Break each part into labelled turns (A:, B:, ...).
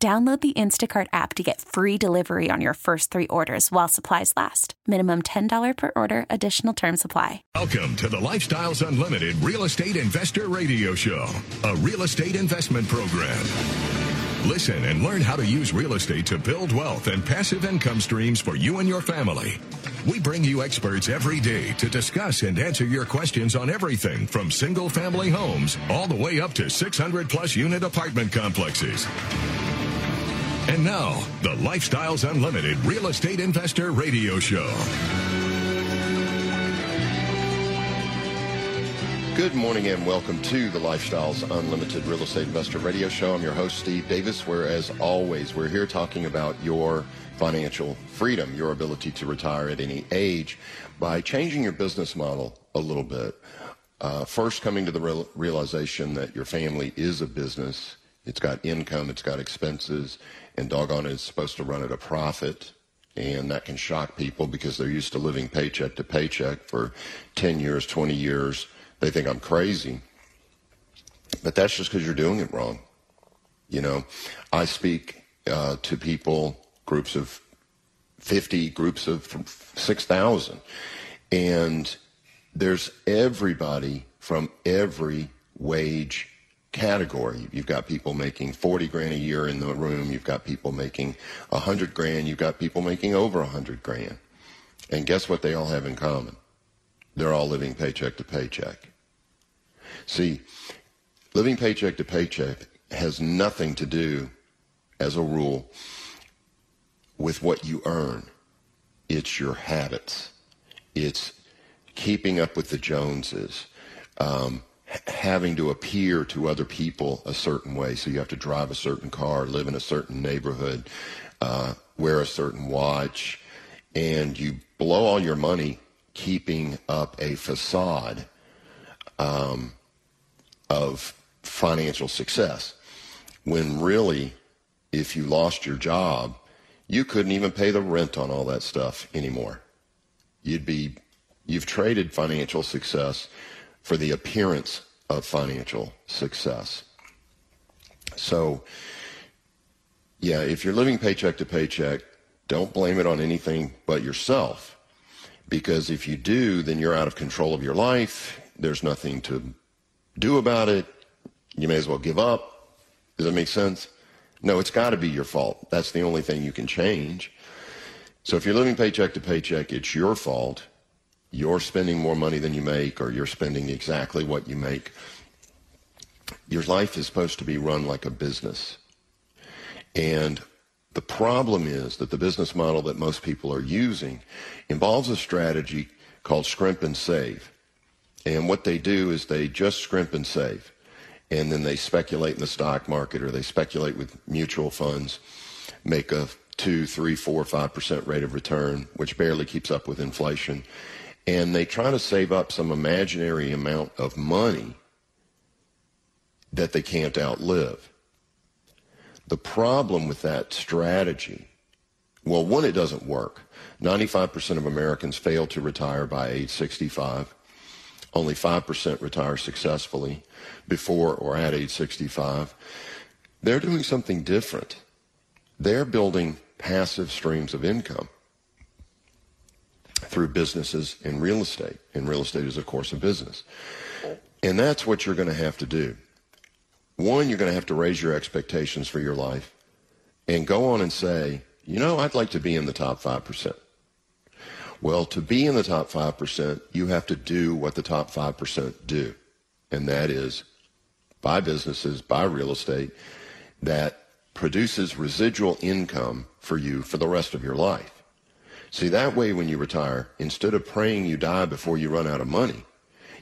A: Download the Instacart app to get free delivery on your first three orders while supplies last. Minimum $10 per order, additional term supply.
B: Welcome to the Lifestyles Unlimited Real Estate Investor Radio Show, a real estate investment program. Listen and learn how to use real estate to build wealth and passive income streams for you and your family. We bring you experts every day to discuss and answer your questions on everything from single family homes all the way up to 600 plus unit apartment complexes. And now, the Lifestyles Unlimited Real Estate Investor Radio Show.
C: Good morning and welcome to the Lifestyles Unlimited Real Estate Investor Radio Show. I'm your host, Steve Davis, where, as always, we're here talking about your financial freedom, your ability to retire at any age by changing your business model a little bit. Uh, first, coming to the real- realization that your family is a business. It's got income, it's got expenses, and doggone it, it's supposed to run at a profit. And that can shock people because they're used to living paycheck to paycheck for 10 years, 20 years. They think I'm crazy. But that's just because you're doing it wrong. You know, I speak uh, to people, groups of 50, groups of 6,000. And there's everybody from every wage category. You've got people making 40 grand a year in the room. You've got people making 100 grand. You've got people making over 100 grand. And guess what they all have in common? They're all living paycheck to paycheck. See, living paycheck to paycheck has nothing to do, as a rule, with what you earn. It's your habits. It's keeping up with the Joneses. Um, having to appear to other people a certain way. So you have to drive a certain car, live in a certain neighborhood, uh, wear a certain watch, and you blow all your money keeping up a facade um, of financial success. When really, if you lost your job, you couldn't even pay the rent on all that stuff anymore. You'd be, you've traded financial success for the appearance of financial success. So, yeah, if you're living paycheck to paycheck, don't blame it on anything but yourself. Because if you do, then you're out of control of your life. There's nothing to do about it. You may as well give up. Does that make sense? No, it's got to be your fault. That's the only thing you can change. So if you're living paycheck to paycheck, it's your fault you're spending more money than you make or you're spending exactly what you make. Your life is supposed to be run like a business. And the problem is that the business model that most people are using involves a strategy called scrimp and save. And what they do is they just scrimp and save. And then they speculate in the stock market or they speculate with mutual funds, make a two, three, four, five percent rate of return, which barely keeps up with inflation and they try to save up some imaginary amount of money that they can't outlive. The problem with that strategy, well, one, it doesn't work. 95% of Americans fail to retire by age 65. Only 5% retire successfully before or at age 65. They're doing something different. They're building passive streams of income through businesses in real estate. And real estate is, of course, a business. And that's what you're going to have to do. One, you're going to have to raise your expectations for your life and go on and say, you know, I'd like to be in the top 5%. Well, to be in the top 5%, you have to do what the top 5% do. And that is buy businesses, buy real estate that produces residual income for you for the rest of your life. See, that way when you retire, instead of praying you die before you run out of money,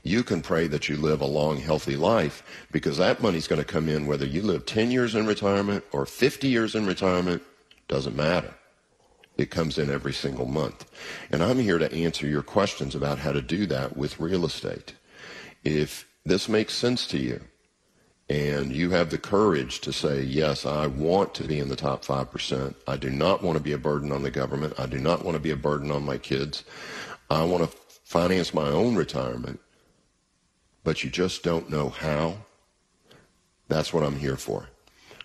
C: you can pray that you live a long, healthy life because that money's going to come in whether you live 10 years in retirement or 50 years in retirement Doesn't matter. It comes in every single month. And I'm here to answer your questions about how to do that with real estate. If this makes sense to you and you have the courage to say, yes, I want to be in the top 5%. I do not want to be a burden on the government. I do not want to be a burden on my kids. I want to finance my own retirement, but you just don't know how. That's what I'm here for.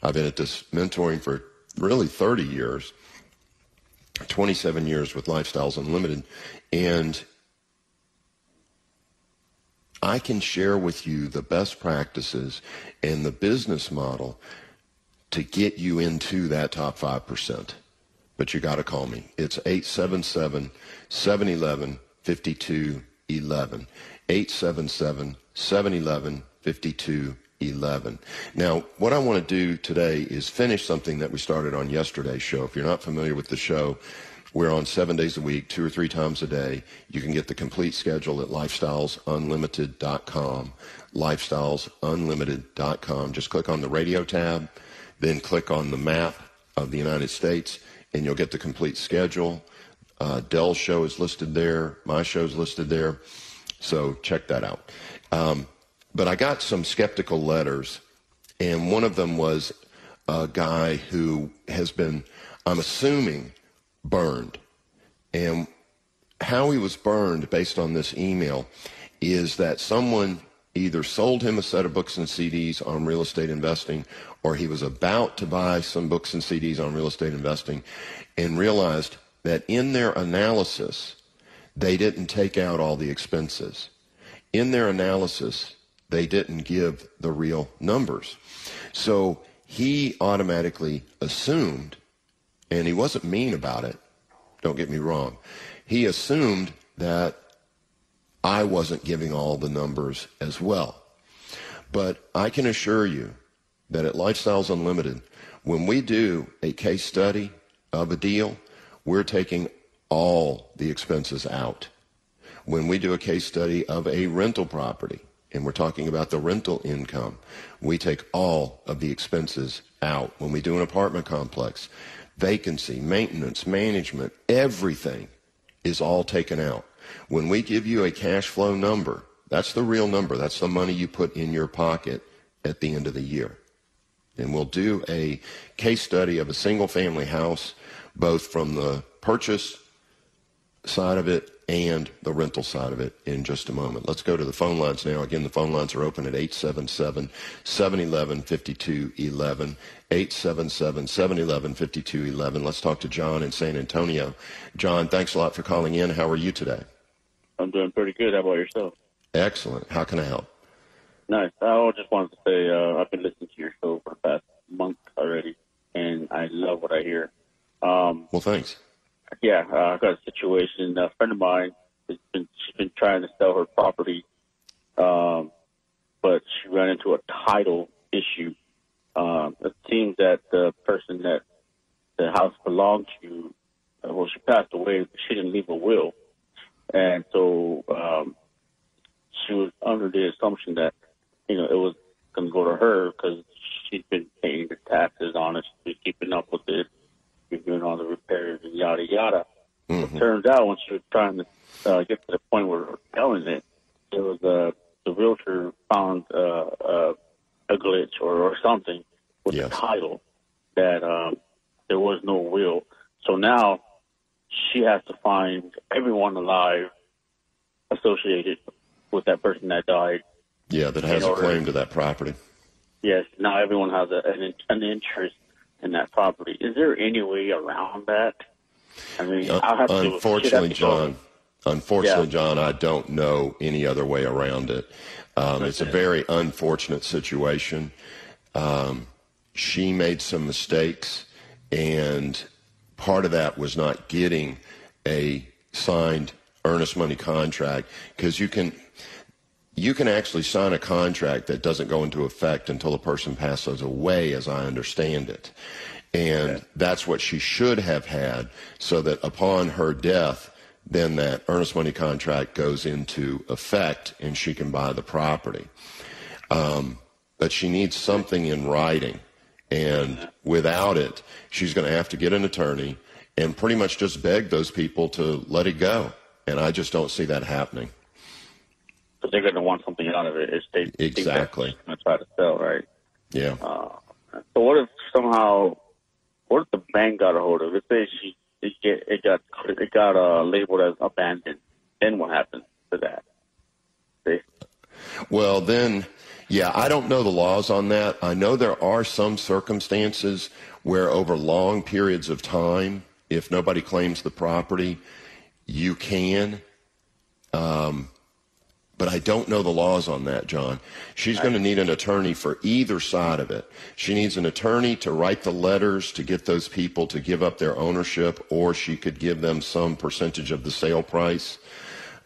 C: I've been at this mentoring for really 30 years 27 years with Lifestyles Unlimited, and I can share with you the best practices and the business model to get you into that top 5%. But you got to call me. It's 877 711 5211. 877 711 5211. Now, what I want to do today is finish something that we started on yesterday's show. If you're not familiar with the show, we're on seven days a week, two or three times a day. You can get the complete schedule at lifestylesunlimited.com. Lifestylesunlimited.com. Just click on the radio tab, then click on the map of the United States, and you'll get the complete schedule. Uh, Del's show is listed there. My show is listed there. So check that out. Um, but I got some skeptical letters, and one of them was a guy who has been, I'm assuming, burned. And how he was burned based on this email is that someone either sold him a set of books and CDs on real estate investing or he was about to buy some books and CDs on real estate investing and realized that in their analysis, they didn't take out all the expenses. In their analysis, they didn't give the real numbers. So he automatically assumed and he wasn't mean about it. Don't get me wrong. He assumed that I wasn't giving all the numbers as well. But I can assure you that at Lifestyles Unlimited, when we do a case study of a deal, we're taking all the expenses out. When we do a case study of a rental property, and we're talking about the rental income, we take all of the expenses out. When we do an apartment complex, vacancy, maintenance, management, everything is all taken out. When we give you a cash flow number, that's the real number. That's the money you put in your pocket at the end of the year. And we'll do a case study of a single family house, both from the purchase side of it and the rental side of it in just a moment. Let's go to the phone lines now. Again, the phone lines are open at 877 711 5211. 877 711 5211. Let's talk to John in San Antonio. John, thanks a lot for calling in. How are you today?
D: I'm doing pretty good. How about yourself?
C: Excellent. How can I help?
D: Nice. I just wanted to say uh, I've been listening to your show for the past month already, and I love what I hear.
C: Um, well, thanks.
D: Yeah, uh, I've got a situation. A friend of mine has been she's been trying to sell her property, um, but she ran into a title issue um, it seems that the person that the house belonged to, uh, well, she passed away. She didn't leave a will, and so um, she was under the assumption that you know it was going to go to her because she's been paying the taxes on it, she's keeping up with it, she's doing all the repairs and yada yada. Mm-hmm. It turns out once you're trying to uh, get to the point where we're selling it, it was uh, the realtor found uh, uh, a glitch or, or something with yes. the title that um, there was no will. So now she has to find everyone alive associated with that person that died.
C: Yeah, that has a claim to that property.
D: Yes, now everyone has a, an, an interest in that property. Is there any way around that?
C: I mean, uh, unfortunately, to, John. Unfortunately, yeah. John, I don't know any other way around it. Um, it's a very unfortunate situation. Um, she made some mistakes, and part of that was not getting a signed earnest money contract because you can you can actually sign a contract that doesn't go into effect until the person passes away, as I understand it. And okay. that's what she should have had, so that upon her death, then that earnest money contract goes into effect and she can buy the property. Um, but she needs something in writing. And without it, she's going to have to get an attorney and pretty much just beg those people to let it go. And I just don't see that happening.
D: But they're going to want something out of it if they
C: exactly
D: going to try to sell, right?
C: Yeah.
D: Uh, so what if somehow, what if the bank got a hold of it? Say she it get it got it got uh, labeled as abandoned. Then what happens to that? See?
C: Well, then, yeah, I don't know the laws on that. I know there are some circumstances where over long periods of time, if nobody claims the property, you can. Um, but I don't know the laws on that, John. She's going to need an attorney for either side of it. She needs an attorney to write the letters to get those people to give up their ownership, or she could give them some percentage of the sale price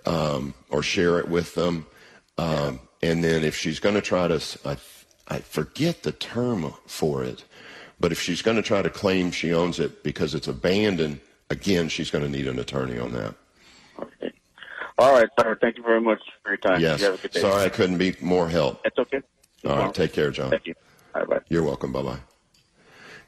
C: um, or share it with them. Um, and then if she's going to try to, I, I forget the term for it, but if she's going to try to claim she owns it because it's abandoned, again, she's going to need an attorney on that.
D: Okay. All right, sir. Thank you very much for your time.
C: Yes.
D: You
C: Sorry I couldn't be more help.
D: That's okay.
C: No All right. Take care, John.
D: Thank you. All right, bye.
C: You're welcome. Bye bye.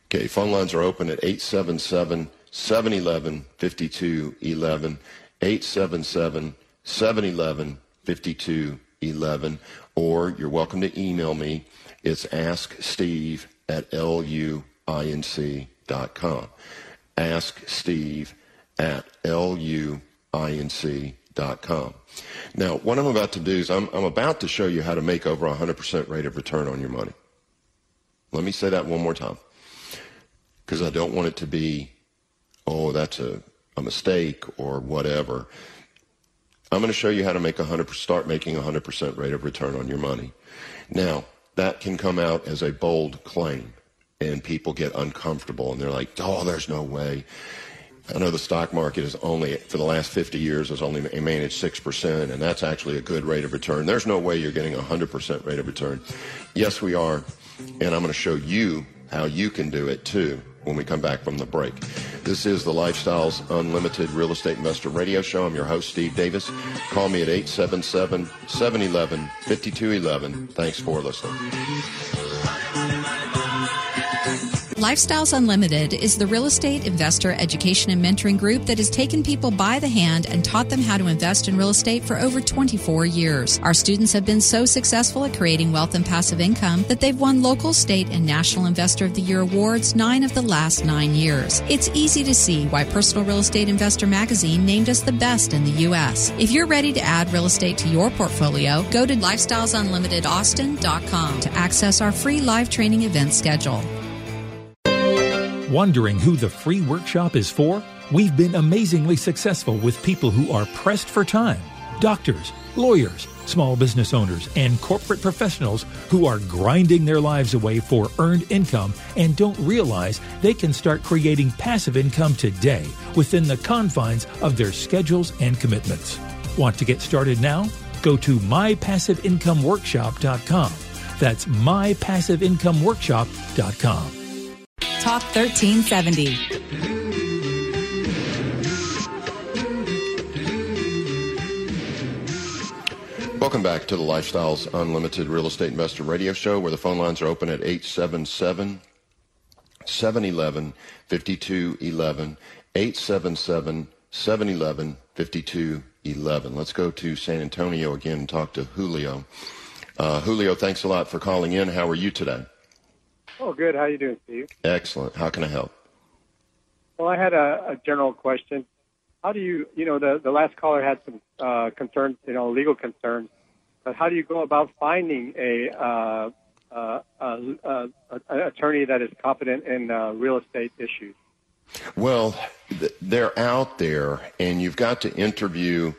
C: Okay, phone lines are open at 877 711 5211. 877 711 5211. Or you're welcome to email me. It's asksteve at luinc.com. Ask Steve at luinc.com com. Now, what I'm about to do is I'm, I'm about to show you how to make over 100% rate of return on your money. Let me say that one more time because I don't want it to be, oh, that's a, a mistake or whatever. I'm going to show you how to make 100 start making 100% rate of return on your money. Now, that can come out as a bold claim and people get uncomfortable and they're like, "Oh, there's no way." I know the stock market is only, for the last 50 years, has only managed 6%, and that's actually a good rate of return. There's no way you're getting a 100% rate of return. Yes, we are, and I'm going to show you how you can do it too when we come back from the break. This is the Lifestyles Unlimited Real Estate Investor Radio Show. I'm your host, Steve Davis. Call me at 877 711 5211. Thanks for listening.
E: Lifestyles Unlimited is the real estate investor education and mentoring group that has taken people by the hand and taught them how to invest in real estate for over 24 years. Our students have been so successful at creating wealth and passive income that they've won local, state, and national investor of the year awards nine of the last nine years. It's easy to see why Personal Real Estate Investor magazine named us the best in the U.S. If you're ready to add real estate to your portfolio, go to lifestylesunlimitedaustin.com to access our free live training event schedule.
F: Wondering who the free workshop is for? We've been amazingly successful with people who are pressed for time doctors, lawyers, small business owners, and corporate professionals who are grinding their lives away for earned income and don't realize they can start creating passive income today within the confines of their schedules and commitments. Want to get started now? Go to mypassiveincomeworkshop.com. That's mypassiveincomeworkshop.com.
G: Talk 1370.
C: Welcome back to the Lifestyles Unlimited Real Estate Investor Radio Show, where the phone lines are open at 877 711 5211. 877 711 5211. Let's go to San Antonio again and talk to Julio. Uh, Julio, thanks a lot for calling in. How are you today?
H: Oh, good. How you doing, Steve?
C: Excellent. How can I help?
H: Well, I had a, a general question. How do you, you know, the, the last caller had some uh, concerns, you know, legal concerns, but how do you go about finding a, uh, uh, uh, attorney that is competent in uh, real estate issues?
C: Well, they're out there, and you've got to interview,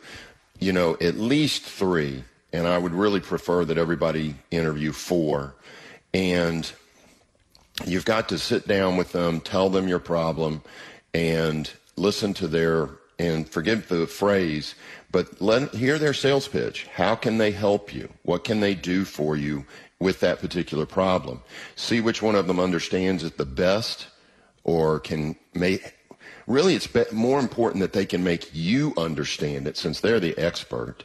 C: you know, at least three, and I would really prefer that everybody interview four. And you've got to sit down with them, tell them your problem, and listen to their and forgive the phrase, but let hear their sales pitch. How can they help you? What can they do for you with that particular problem? See which one of them understands it the best, or can make. Really, it's more important that they can make you understand it since they're the expert,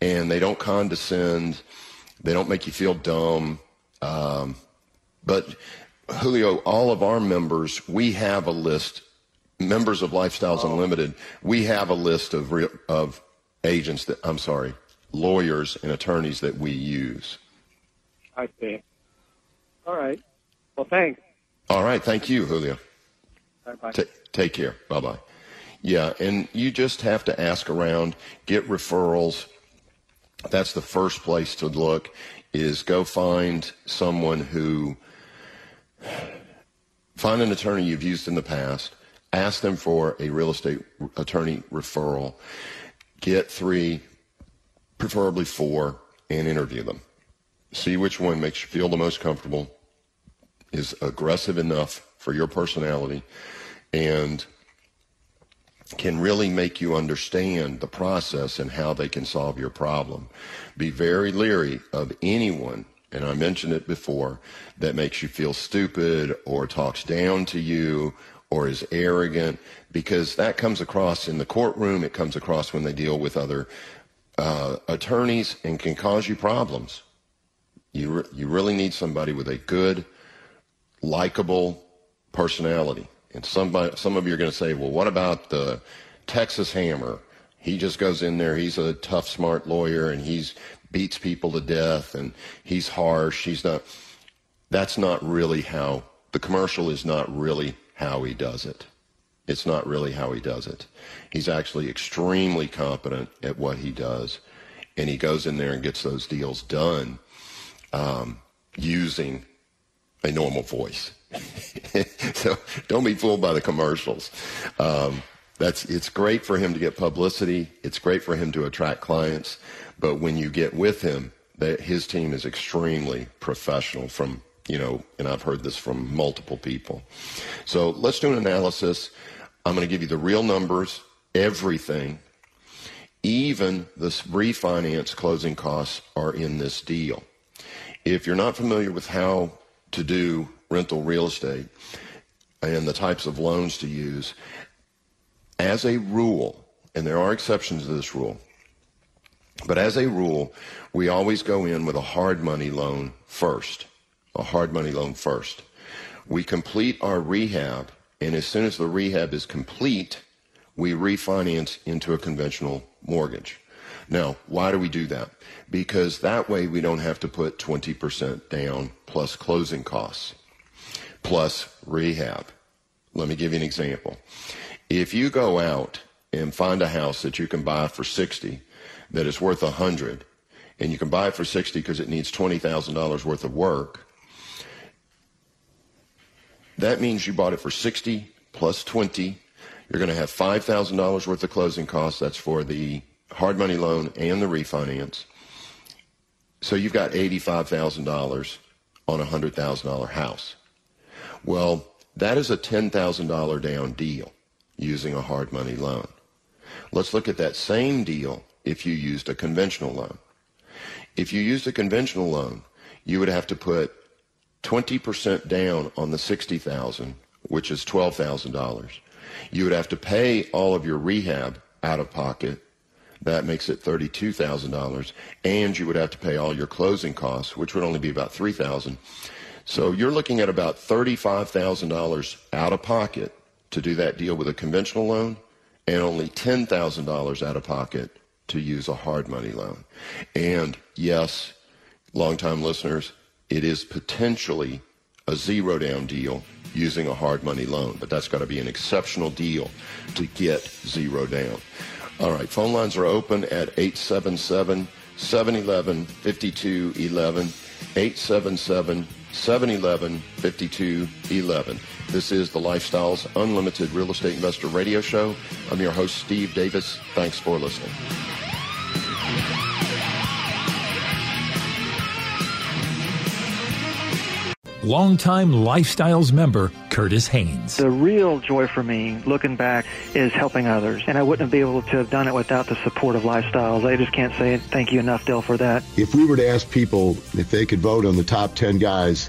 C: and they don't condescend. They don't make you feel dumb. Um, but Julio, all of our members, we have a list. Members of Lifestyles oh. Unlimited, we have a list of re- of agents that I'm sorry, lawyers and attorneys that we use.
H: I see. All right. Well, thanks.
C: All right. Thank you, Julio.
H: Bye-bye.
C: T- take care. Bye bye. Yeah, and you just have to ask around, get referrals. That's the first place to look. Is go find someone who find an attorney you've used in the past. Ask them for a real estate attorney referral. Get three, preferably four, and interview them. See which one makes you feel the most comfortable, is aggressive enough for your personality, and can really make you understand the process and how they can solve your problem. Be very leery of anyone, and I mentioned it before, that makes you feel stupid or talks down to you or is arrogant because that comes across in the courtroom. It comes across when they deal with other uh, attorneys and can cause you problems. You, re- you really need somebody with a good, likable personality. And somebody, some of you are going to say, well, what about the Texas Hammer? He just goes in there. He's a tough, smart lawyer, and he's beats people to death, and he's harsh. He's not. That's not really how the commercial is. Not really how he does it. It's not really how he does it. He's actually extremely competent at what he does, and he goes in there and gets those deals done um, using a normal voice. so don't be fooled by the commercials. Um, that's it's great for him to get publicity. It's great for him to attract clients. But when you get with him, that his team is extremely professional. From you know, and I've heard this from multiple people. So let's do an analysis. I'm going to give you the real numbers, everything. Even the refinance closing costs are in this deal. If you're not familiar with how to do rental real estate and the types of loans to use, as a rule, and there are exceptions to this rule, but as a rule, we always go in with a hard money loan first. A hard money loan first. We complete our rehab, and as soon as the rehab is complete, we refinance into a conventional mortgage. Now, why do we do that? Because that way we don't have to put 20% down plus closing costs plus rehab. Let me give you an example. If you go out and find a house that you can buy for 60 that is worth 100 and you can buy it for 60 because it needs $20,000 worth of work, that means you bought it for 60 plus 20. You're going to have $5,000 worth of closing costs. That's for the hard money loan and the refinance. So you've got $85,000 on a $100,000 house. Well, that is a $10,000 down deal using a hard money loan. Let's look at that same deal if you used a conventional loan. If you used a conventional loan, you would have to put 20% down on the 60,000, which is $12,000. You would have to pay all of your rehab out of pocket. That makes it $32,000. And you would have to pay all your closing costs, which would only be about 3000 so you're looking at about $35,000 out of pocket to do that deal with a conventional loan and only $10,000 out of pocket to use a hard money loan. And yes, longtime listeners, it is potentially a zero down deal using a hard money loan, but that's got to be an exceptional deal to get zero down. All right, phone lines are open at 877 711 5211. 877 711 5211. This is the Lifestyles Unlimited Real Estate Investor Radio Show. I'm your host, Steve Davis. Thanks for listening.
F: Longtime Lifestyles member Curtis Haynes.
I: The real joy for me, looking back, is helping others. And I wouldn't be able to have done it without the support of Lifestyles. I just can't say thank you enough, Dale, for that.
J: If we were to ask people if they could vote on the top 10 guys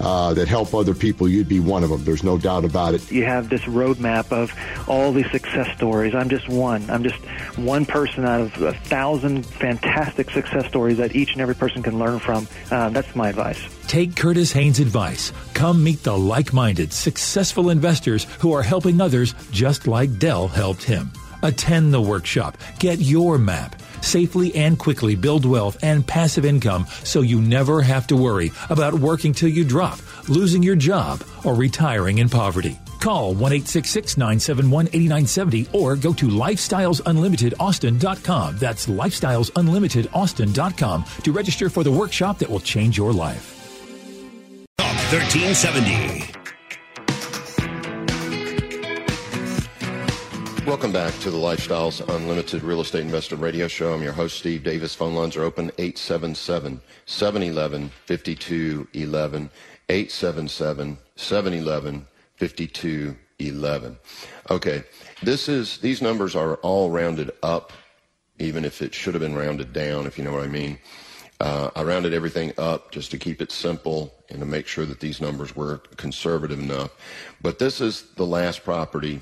J: uh, that help other people, you'd be one of them. There's no doubt about it.
I: You have this roadmap of all these success stories. I'm just one. I'm just one person out of a thousand fantastic success stories that each and every person can learn from. Uh, that's my advice.
F: Take Curtis Haynes' advice. Come meet the like minded, successful investors who are helping others just like Del helped him. Attend the workshop. Get your map. Safely and quickly build wealth and passive income so you never have to worry about working till you drop, losing your job, or retiring in poverty. Call 1 971 8970 or go to lifestylesunlimitedaustin.com. That's lifestylesunlimitedaustin.com to register for the workshop that will change your life.
K: Talk 1370.
C: Welcome back to the Lifestyles Unlimited Real Estate Investor Radio Show. I'm your host, Steve Davis. Phone lines are open 877 711 5211. 877 711 5211. Okay, this is, these numbers are all rounded up, even if it should have been rounded down, if you know what I mean. Uh, I rounded everything up just to keep it simple and to make sure that these numbers were conservative enough. But this is the last property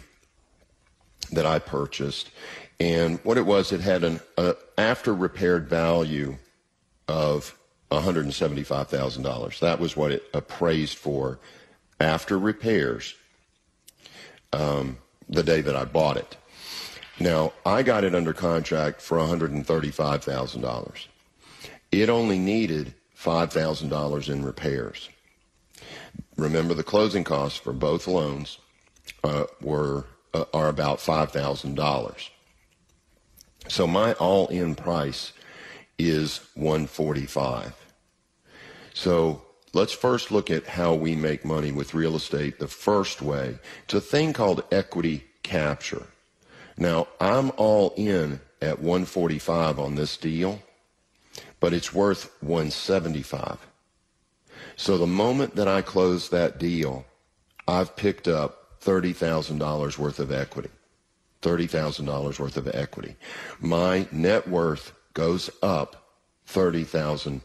C: that I purchased. And what it was, it had an uh, after repaired value of $175,000. That was what it appraised for after repairs um, the day that I bought it. Now, I got it under contract for $135,000. It only needed $5,000 in repairs. Remember, the closing costs for both loans uh, were uh, are about $5,000. So my all-in price is 145. So let's first look at how we make money with real estate the first way. It's a thing called equity capture. Now, I'm all in at 145 on this deal, but it's worth 175. So the moment that I close that deal, I've picked up $30,000 worth of equity. $30,000 worth of equity. My net worth goes up $30,000.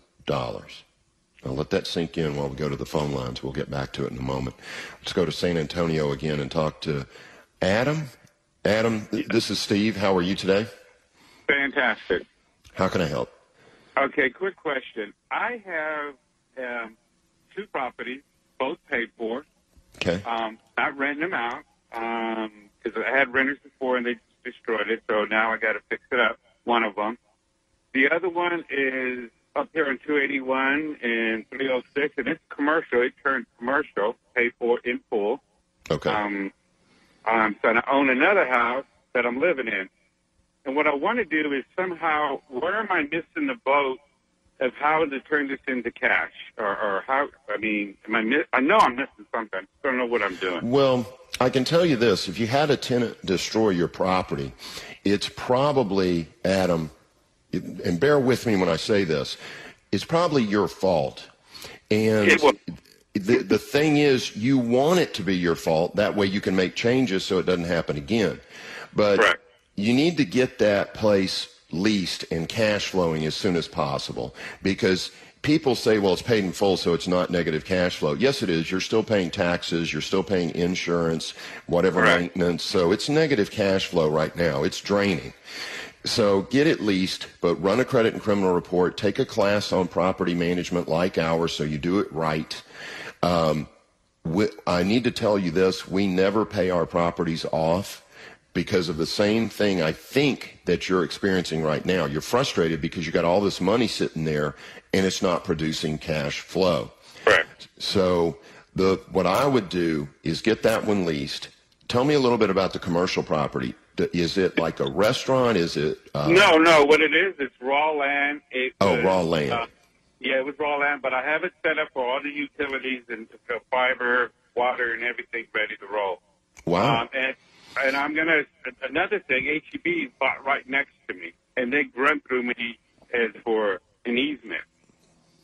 C: I'll let that sink in while we go to the phone lines. We'll get back to it in a moment. Let's go to San Antonio again and talk to Adam. Adam, this is Steve. How are you today?
L: Fantastic.
C: How can I help?
L: Okay, quick question. I have um, two properties, both paid for.
C: Okay.
L: Um, not renting them out because um, I had renters before and they just destroyed it. So now I got to fix it up. One of them. The other one is up here in 281 and 306, and it's commercial. It turned commercial, paid for in full.
C: Okay.
L: Um, um, so I own another house that I'm living in. And what I want to do is somehow, where am I missing the boat of how to turn this into cash, or, or how? I mean, am I? Miss, I know I'm missing something. I don't know what I'm doing.
C: Well, I can tell you this: if you had a tenant destroy your property, it's probably Adam. And bear with me when I say this. It's probably your fault. And the the thing is, you want it to be your fault. That way, you can make changes so it doesn't happen again. But
L: Correct.
C: you need to get that place leased and cash flowing as soon as possible because people say, well, it's paid in full, so it's not negative cash flow. Yes, it is. You're still paying taxes, you're still paying insurance, whatever
L: Right.
C: maintenance. So it's negative cash flow right now. It's draining. So get it leased, but run a credit and criminal report. Take a class on property management like ours so you do it right. Um, we, I need to tell you this we never pay our properties off because of the same thing I think that you're experiencing right now. You're frustrated because you got all this money sitting there and it's not producing cash flow.
L: Correct.
C: So the what I would do is get that one leased. Tell me a little bit about the commercial property. Is it like a restaurant? Is it uh,
L: no, no. What it is, it's raw land. It
C: Oh,
L: was,
C: raw land.
L: Uh, yeah, it was raw land, but I have it set up for all the utilities and the fiber, water, and everything ready to roll.
C: Wow.
L: Um, and and I'm gonna another thing. HEB bought right next to me, and they run through me as for an easement.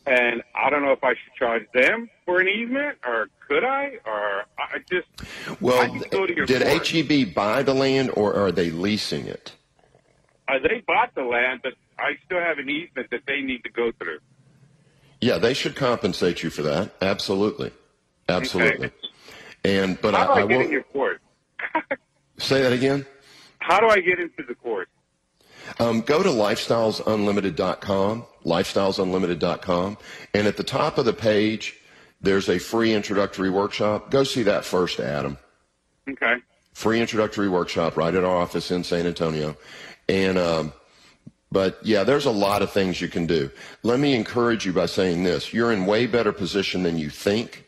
L: And I don't know if I should charge them for an easement, or could I, or I just
C: well,
L: I go to your
C: did
L: court.
C: HEB buy the land or are they leasing it?
L: Uh, they bought the land, but I still have an easement that they need to go through.
C: Yeah, they should compensate you for that. Absolutely, absolutely. And but
L: How
C: I,
L: I,
C: I
L: get
C: will
L: in your course?
C: say that again.
L: How do I get into the course?
C: Um, go to lifestylesunlimited.com, lifestylesunlimited.com, and at the top of the page, there's a free introductory workshop. Go see that first, Adam.
L: Okay.
C: Free introductory workshop right at our office in San Antonio. And, um, but yeah, there's a lot of things you can do. Let me encourage you by saying this. You're in way better position than you think.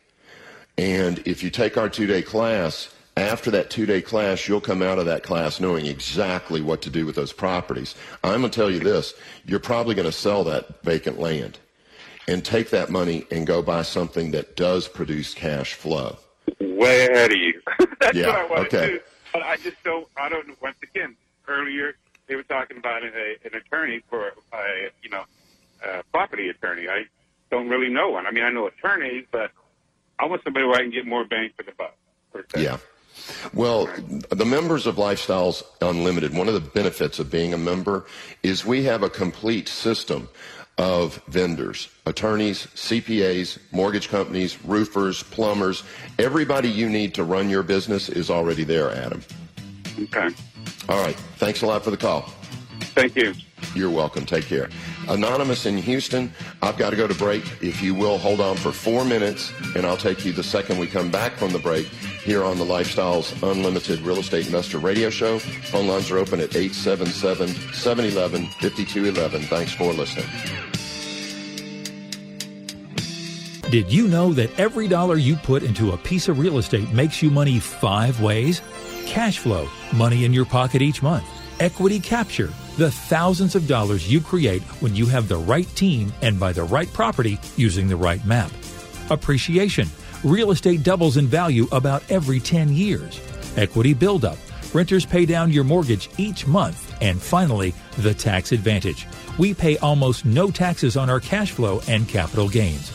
C: And if you take our two day class, after that two day class, you'll come out of that class knowing exactly what to do with those properties. I'm going to tell you this you're probably going to sell that vacant land and take that money and go buy something that does produce cash flow.
L: Way ahead of you. That's
C: Yeah,
L: what I want
C: okay.
L: to do. But I just don't. I don't. Once again, earlier they were talking about a, an attorney for a you know a property attorney. I don't really know one. I mean, I know attorneys, but I want somebody where I can get more bang for the buck.
C: Yeah. Well, the members of Lifestyles Unlimited, one of the benefits of being a member is we have a complete system of vendors, attorneys, CPAs, mortgage companies, roofers, plumbers. Everybody you need to run your business is already there, Adam.
L: Okay.
C: All right. Thanks a lot for the call.
L: Thank you.
C: You're welcome. Take care. Anonymous in Houston, I've got to go to break. If you will, hold on for four minutes, and I'll take you the second we come back from the break here on the Lifestyles Unlimited Real Estate Investor Radio Show. Phone lines are open at 877-711-5211. Thanks for listening.
F: Did you know that every dollar you put into a piece of real estate makes you money five ways? Cash flow, money in your pocket each month. Equity capture, the thousands of dollars you create when you have the right team and buy the right property using the right map. Appreciation, real estate doubles in value about every 10 years. Equity buildup, renters pay down your mortgage each month. And finally, the tax advantage. We pay almost no taxes on our cash flow and capital gains.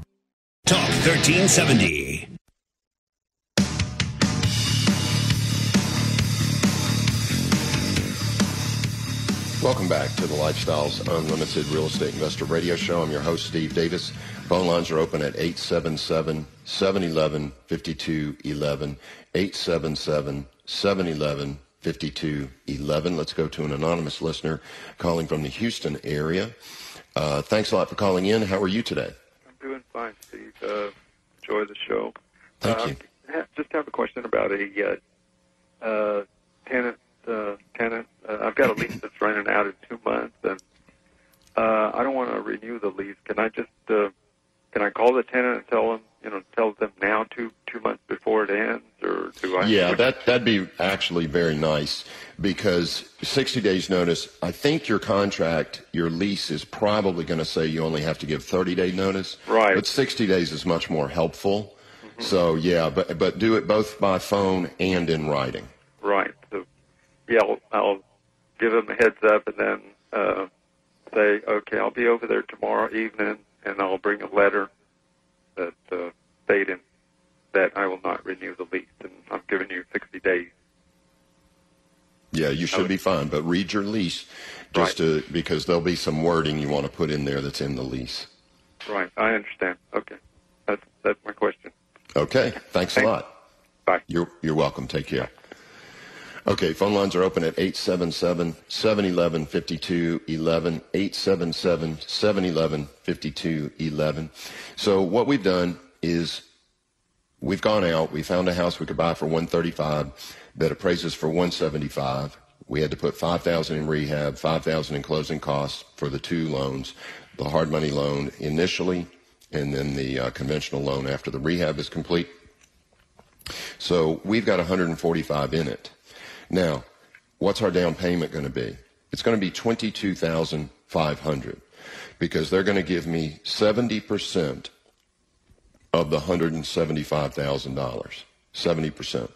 K: Talk 1370.
C: Welcome back to the Lifestyles Unlimited Real Estate Investor Radio Show. I'm your host, Steve Davis. Phone lines are open at 877-711-5211, 877-711-5211. Let's go to an anonymous listener calling from the Houston area. Uh, thanks a lot for calling in. How are you today?
M: Doing fine, Steve. Uh, enjoy the show.
C: Thank
M: uh,
C: you.
M: Ha- just have a question about a uh, uh, tenant. Uh, tenant. Uh, I've got a lease that's running out in two months, and uh, I don't want to renew the lease. Can I just uh, can I call the tenant and tell them, you know, tell them now two two months before it ends, or do I?
C: Yeah, that that'd be actually very nice because 60 days notice. I think your contract, your lease is probably going to say you only have to give 30 day notice.
M: Right.
C: But 60 days is much more helpful. So yeah, but but do it both by phone and in writing.
M: Right. So, yeah, I'll, I'll give them a heads up and then uh, say, okay, I'll be over there tomorrow evening, and I'll bring a letter that uh, stating that I will not renew the lease, and I'm giving you 60 days.
C: Yeah, you should be fine, but read your lease just to because there'll be some wording you want to put in there that's in the lease.
M: Right. I understand. Okay. That's that's my question.
C: Okay, thanks a lot.
M: Bye.
C: You're, you're welcome. Take care. Okay, phone lines are open at 877-711-5211, 877-711-5211. So what we've done is we've gone out, we found a house we could buy for 135 that appraises for 175. We had to put 5000 in rehab, 5000 in closing costs for the two loans, the hard money loan initially, and then the uh, conventional loan after the rehab is complete. So we've got 145 in it. Now, what's our down payment going to be? It's going to be 22,500. because they're going to give me 70% of the $175,000. 70%.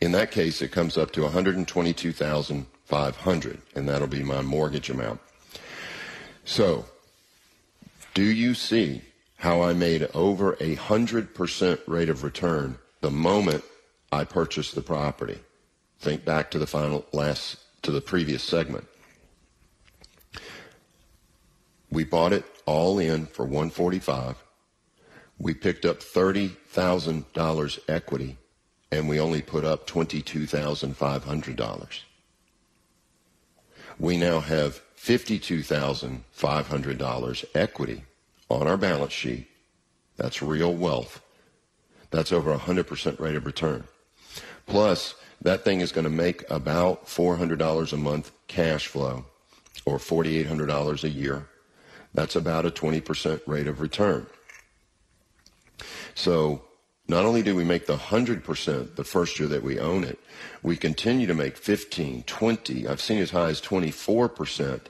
C: In that case, it comes up to 122,500 and that'll be my mortgage amount. So, do you see how I made over a 100% rate of return the moment I purchased the property? Think back to the final last to the previous segment. We bought it all in for 145. We picked up $30,000 equity and we only put up $22,500. We now have $52,500 equity on our balance sheet. That's real wealth. That's over a 100% rate of return. Plus, that thing is going to make about $400 a month cash flow or $4,800 a year. That's about a 20% rate of return. So not only do we make the 100% the first year that we own it, we continue to make 15, 20, I've seen as high as 24%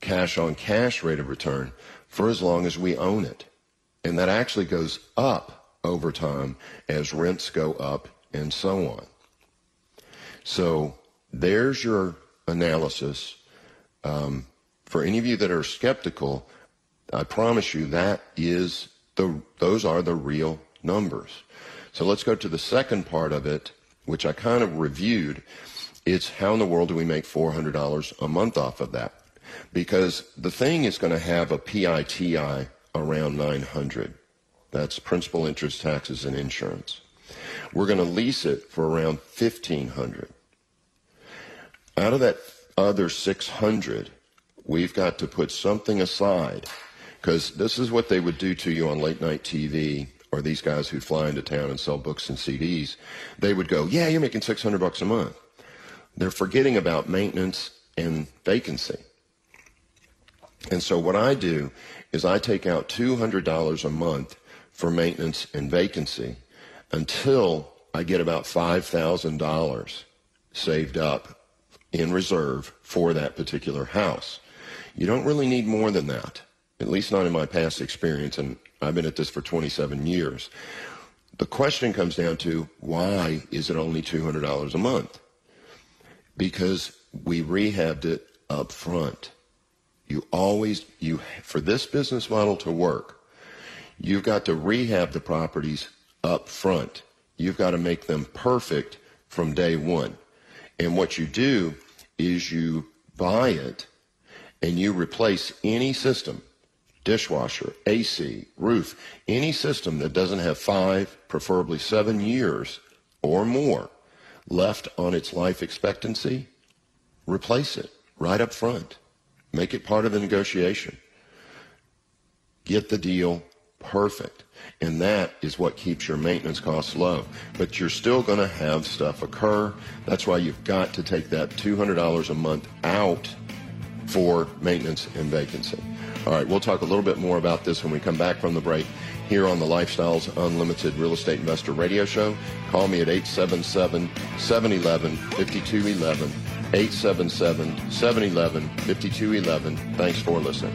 C: cash on cash rate of return for as long as we own it. And that actually goes up over time as rents go up and so on. So there's your analysis. Um, for any of you that are skeptical, I promise you that is the those are the real numbers. So let's go to the second part of it, which I kind of reviewed. It's how in the world do we make $400 a month off of that? Because the thing is going to have a PITI around 900. That's principal, interest, taxes, and insurance. We're going to lease it for around 1500. Out of that other 600, we've got to put something aside because this is what they would do to you on late night TV or these guys who fly into town and sell books and CDs. They would go, "Yeah, you're making 600 bucks a month." They're forgetting about maintenance and vacancy. And so what I do is I take out $200 a month for maintenance and vacancy until I get about $5,000 saved up in reserve for that particular house. You don't really need more than that, at least not in my past experience, and I've been at this for 27 years. The question comes down to why is it only $200 a month? Because we rehabbed it up front. You always, you, for this business model to work, you've got to rehab the properties up front. You've got to make them perfect from day one. And what you do is you buy it and you replace any system, dishwasher, AC, roof, any system that doesn't have five, preferably seven years or more left on its life expectancy, replace it right up front. Make it part of the negotiation. Get the deal perfect. And that is what keeps your maintenance costs low. But you're still going to have stuff occur. That's why you've got to take that $200 a month out for maintenance and vacancy. All right, we'll talk a little bit more about this when we come back from the break here on the Lifestyles Unlimited Real Estate Investor Radio Show. Call me at 877 711 5211. 877 711 5211. Thanks for listening.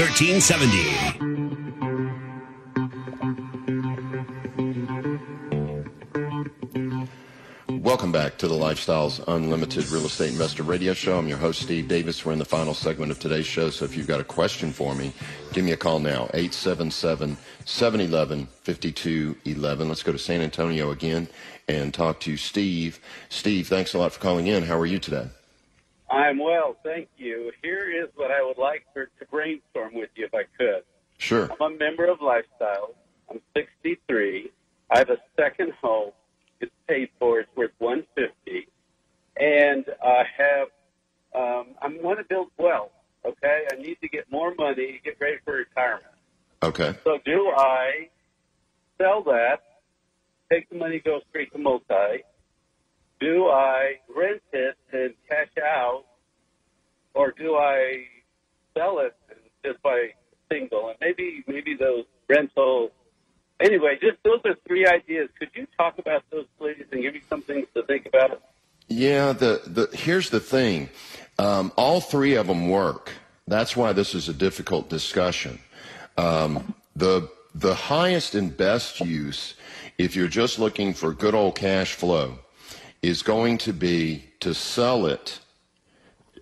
K: Talk 1370.
C: Welcome back to the Lifestyles Unlimited Real Estate Investor Radio Show. I'm your host, Steve Davis. We're in the final segment of today's show, so if you've got a question for me, give me a call now, 877-711-5211. Let's go to San Antonio again and talk to Steve. Steve, thanks a lot for calling in. How are you today?
N: I'm well, thank you. Here is what I would like for, to brainstorm with you if I could.
C: Sure.
N: I'm a member of Lifestyle. I'm 63. I have a second home. It's paid for. It's worth 150. And I have. Um, I want to build wealth.
C: Okay.
N: I need to get more money. to Get ready for retirement.
C: Okay.
N: So do I sell that? Take the money, go straight to multi, do I rent it and cash out, or do I sell it just buy single? And maybe maybe those rental. Anyway, just those are three ideas. Could you talk about those, please, and give me some things to think about?
C: Yeah, the, the here's the thing. Um, all three of them work. That's why this is a difficult discussion. Um, the the highest and best use, if you're just looking for good old cash flow, is going to be to sell it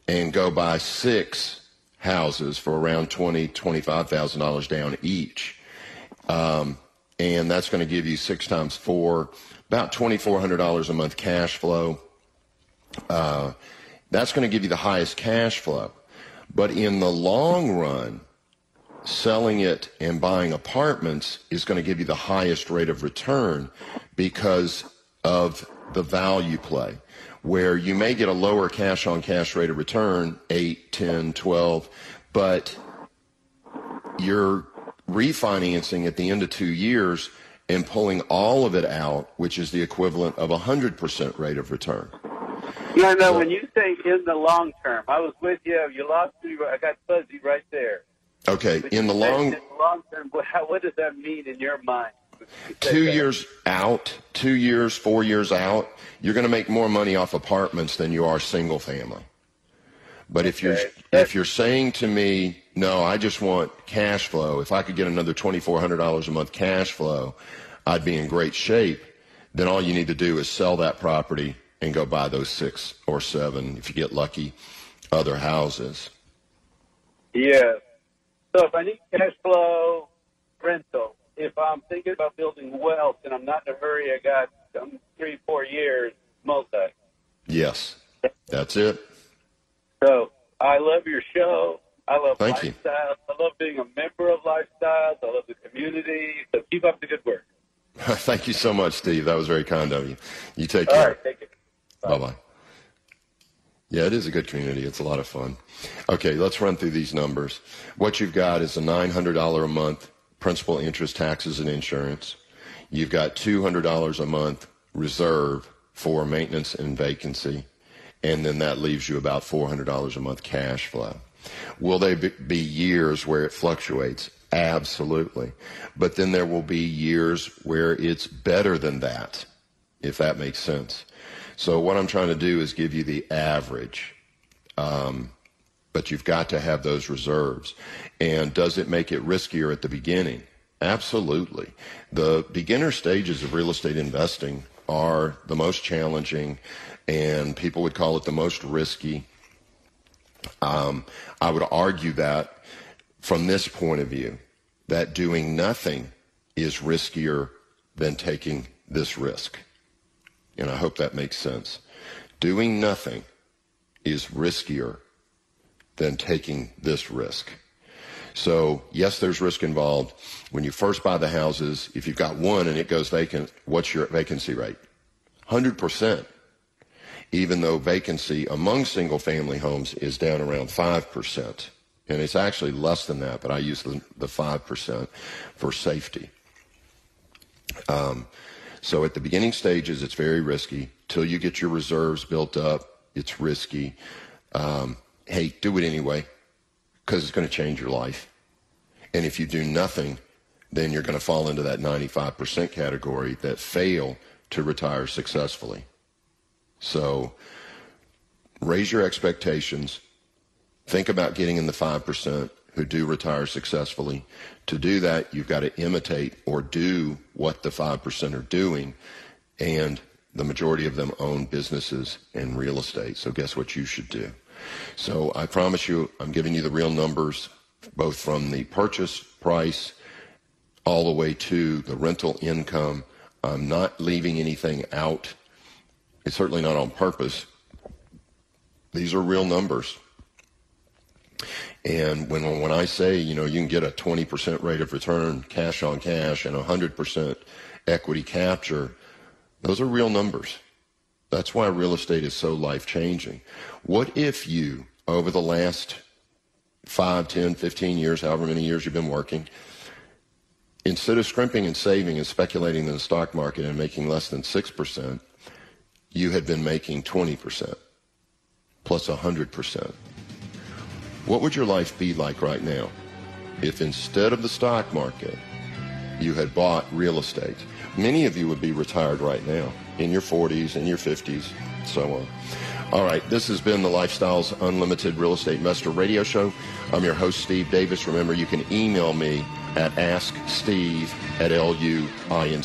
C: and go buy six houses for around twenty twenty five thousand dollars down each, um, and that's going to give you six times four, about twenty four hundred dollars a month cash flow. Uh, that's going to give you the highest cash flow, but in the long run, selling it and buying apartments is going to give you the highest rate of return because of the value play where you may get a lower cash on cash rate of return 8 10 12 but you're refinancing at the end of two years and pulling all of it out which is the equivalent of a 100% rate of return Yeah,
N: No, no. when you say in the long term, I was with you. You lost me. I got fuzzy right there.
C: okay in the long
N: in the long term, what, what does that mean in your mind?
C: Two years out, two years, four years out, you're going to make more money off apartments than you are single family. But if you're if you're saying to me, no, I just want cash flow. If I could get another twenty four hundred dollars a month cash flow, I'd be in great shape. Then all you need to do is sell that property and go buy those six or seven, if you get lucky, other houses.
N: Yeah. So if I need cash flow, rental. If I'm thinking about building wealth and I'm not in a hurry, I got um, three, four years, multi.
C: Yes, that's it.
N: So I love your show. I love
C: Thank you.
N: lifestyles. I love being a member of lifestyles. I love the community. So keep up the good work.
C: Thank you so much, Steve. That was very kind of you. You take
N: All
C: care.
N: right, take it.
C: Bye bye. Yeah, it is a good community. It's a lot of fun. Okay, let's run through these numbers. What you've got is a $900 a month principal, interest, taxes, and insurance. You've got $200 a month reserve for maintenance and vacancy. And then that leaves you about $400 a month cash flow. Will there be- years where it fluctuates? Absolutely. But then there will be years where it's better than that, if that makes sense. So what I'm trying to do is give you the average. Um, but you've got to have those reserves. And does it make it riskier at the beginning? Absolutely. The beginner stages of real estate investing are the most challenging, and people would call it the most risky. Um, I would argue that from this point of view, that doing nothing is riskier than taking this risk. And I hope that makes sense. Doing nothing is riskier than taking this risk. So, yes, there's risk involved. When you first buy the houses, if you've got one and it goes vacant, what's your vacancy rate? 100%. Even though vacancy among single family homes is down around 5%. And it's actually less than that, but I use the, the 5% for safety. Um, so at the beginning stages, it's very risky. Till you get your reserves built up, it's risky. Um, hey, do it anyway because it's going to change your life. And if you do nothing, then you're going to fall into that 95% category that fail to retire successfully. So raise your expectations. Think about getting in the 5% who do retire successfully. To do that, you've got to imitate or do what the 5% are doing. And the majority of them own businesses and real estate. So guess what you should do? So I promise you, I'm giving you the real numbers, both from the purchase price all the way to the rental income. I'm not leaving anything out. It's certainly not on purpose. These are real numbers. And when when I say, you know, you can get a 20% rate of return cash on cash and 100% equity capture, those are real numbers. That's why real estate is so life changing. What if you, over the last 5, 10, 15 years, however many years you've been working, instead of scrimping and saving and speculating in the stock market and making less than 6%, you had been making 20% plus 100%. What would your life be like right now if instead of the stock market, you had bought real estate? Many of you would be retired right now in your 40s, in your 50s, so on. All right, this has been the Lifestyles Unlimited Real Estate Investor Radio Show. I'm your host, Steve Davis. Remember, you can email me at asksteve at luinc.com.